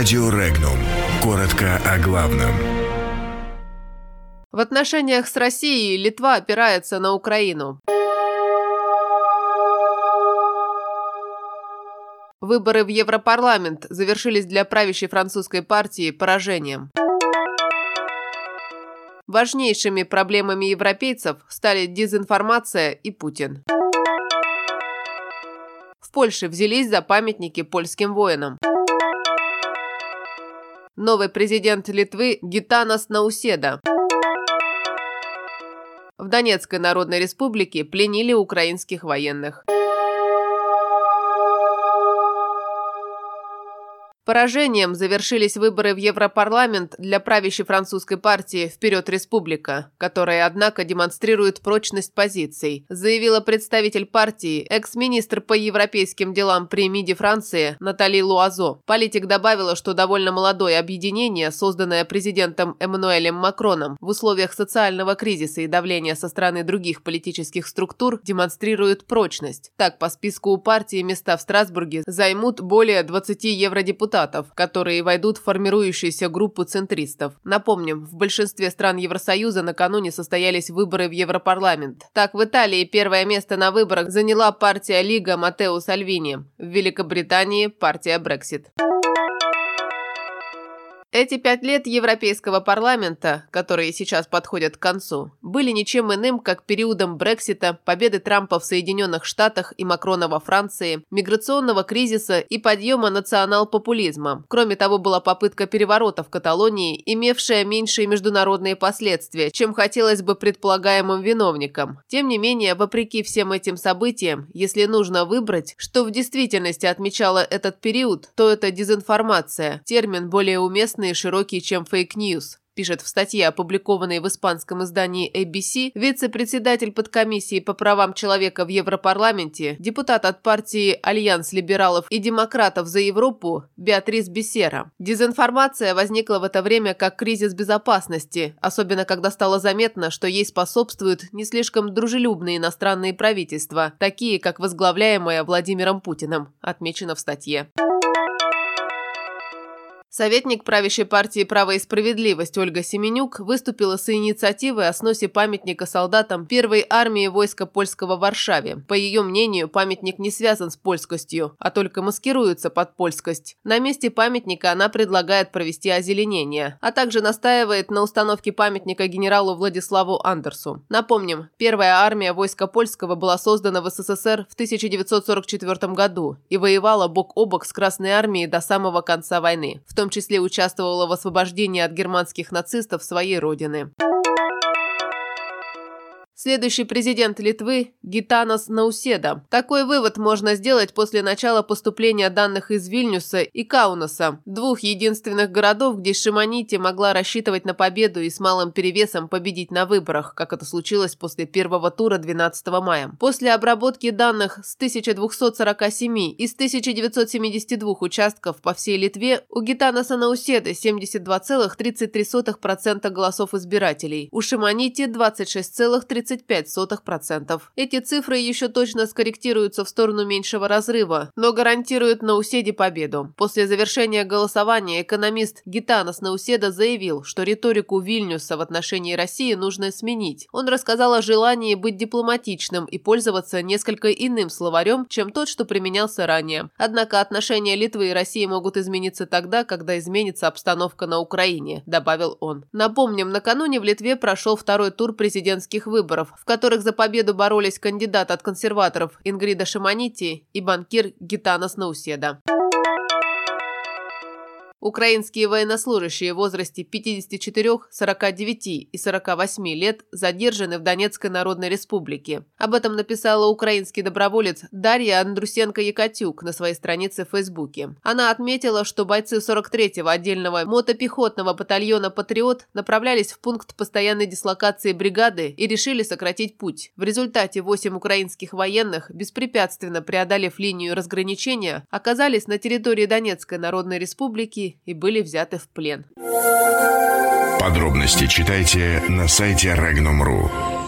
Радио Регнум. Коротко о главном. В отношениях с Россией Литва опирается на Украину. Выборы в Европарламент завершились для правящей французской партии поражением. Важнейшими проблемами европейцев стали дезинформация и Путин. В Польше взялись за памятники польским воинам. Новый президент Литвы Гитанас Науседа. В Донецкой Народной Республике пленили украинских военных. Поражением завершились выборы в Европарламент для правящей французской партии «Вперед, Республика», которая, однако, демонстрирует прочность позиций, заявила представитель партии, экс-министр по европейским делам при МИДе Франции Натали Луазо. Политик добавила, что довольно молодое объединение, созданное президентом Эммануэлем Макроном в условиях социального кризиса и давления со стороны других политических структур, демонстрирует прочность. Так, по списку у партии места в Страсбурге займут более 20 евродепутатов, депутатов, которые войдут в формирующуюся группу центристов. Напомним, в большинстве стран Евросоюза накануне состоялись выборы в Европарламент. Так, в Италии первое место на выборах заняла партия Лига Матео Сальвини, в Великобритании – партия Брексит. Эти пять лет Европейского парламента, которые сейчас подходят к концу, были ничем иным, как периодом Брексита, победы Трампа в Соединенных Штатах и Макрона во Франции, миграционного кризиса и подъема национал-популизма. Кроме того, была попытка переворота в Каталонии, имевшая меньшие международные последствия, чем хотелось бы предполагаемым виновникам. Тем не менее, вопреки всем этим событиям, если нужно выбрать, что в действительности отмечало этот период, то это дезинформация, термин более уместный известный и широкий, чем fake news пишет в статье, опубликованной в испанском издании ABC, вице-председатель подкомиссии по правам человека в Европарламенте, депутат от партии Альянс либералов и демократов за Европу Беатрис Бесера. Дезинформация возникла в это время как кризис безопасности, особенно когда стало заметно, что ей способствуют не слишком дружелюбные иностранные правительства, такие как возглавляемое Владимиром Путиным, отмечено в статье. Советник правящей партии «Право и справедливость» Ольга Семенюк выступила с инициативой о сносе памятника солдатам первой армии войска польского в Варшаве. По ее мнению, памятник не связан с польскостью, а только маскируется под польскость. На месте памятника она предлагает провести озеленение, а также настаивает на установке памятника генералу Владиславу Андерсу. Напомним, первая армия войска польского была создана в СССР в 1944 году и воевала бок о бок с Красной армией до самого конца войны. В том числе участвовала в освобождении от германских нацистов своей родины. Следующий президент Литвы – Гитанас Науседа. Такой вывод можно сделать после начала поступления данных из Вильнюса и Каунаса, двух единственных городов, где Шимонити могла рассчитывать на победу и с малым перевесом победить на выборах, как это случилось после первого тура 12 мая. После обработки данных с 1247 из 1972 участков по всей Литве у Гитанаса Науседы 72,33% голосов избирателей, у Шимонити 26,30%. 35%. Эти цифры еще точно скорректируются в сторону меньшего разрыва, но гарантируют Науседе победу. После завершения голосования экономист Гитанас Науседа заявил, что риторику Вильнюса в отношении России нужно сменить. Он рассказал о желании быть дипломатичным и пользоваться несколько иным словарем, чем тот, что применялся ранее. Однако отношения Литвы и России могут измениться тогда, когда изменится обстановка на Украине, добавил он. Напомним, накануне в Литве прошел второй тур президентских выборов, выборов, в которых за победу боролись кандидат от консерваторов Ингрида Шаманити и банкир Гитанас Науседа. Украинские военнослужащие в возрасте 54, 49 и 48 лет задержаны в Донецкой Народной Республике. Об этом написала украинский доброволец Дарья Андрусенко-Якотюк на своей странице в Фейсбуке. Она отметила, что бойцы 43-го отдельного мотопехотного батальона «Патриот» направлялись в пункт постоянной дислокации бригады и решили сократить путь. В результате 8 украинских военных, беспрепятственно преодолев линию разграничения, оказались на территории Донецкой Народной Республики и были взяты в плен. Подробности читайте на сайте Regnum.ru.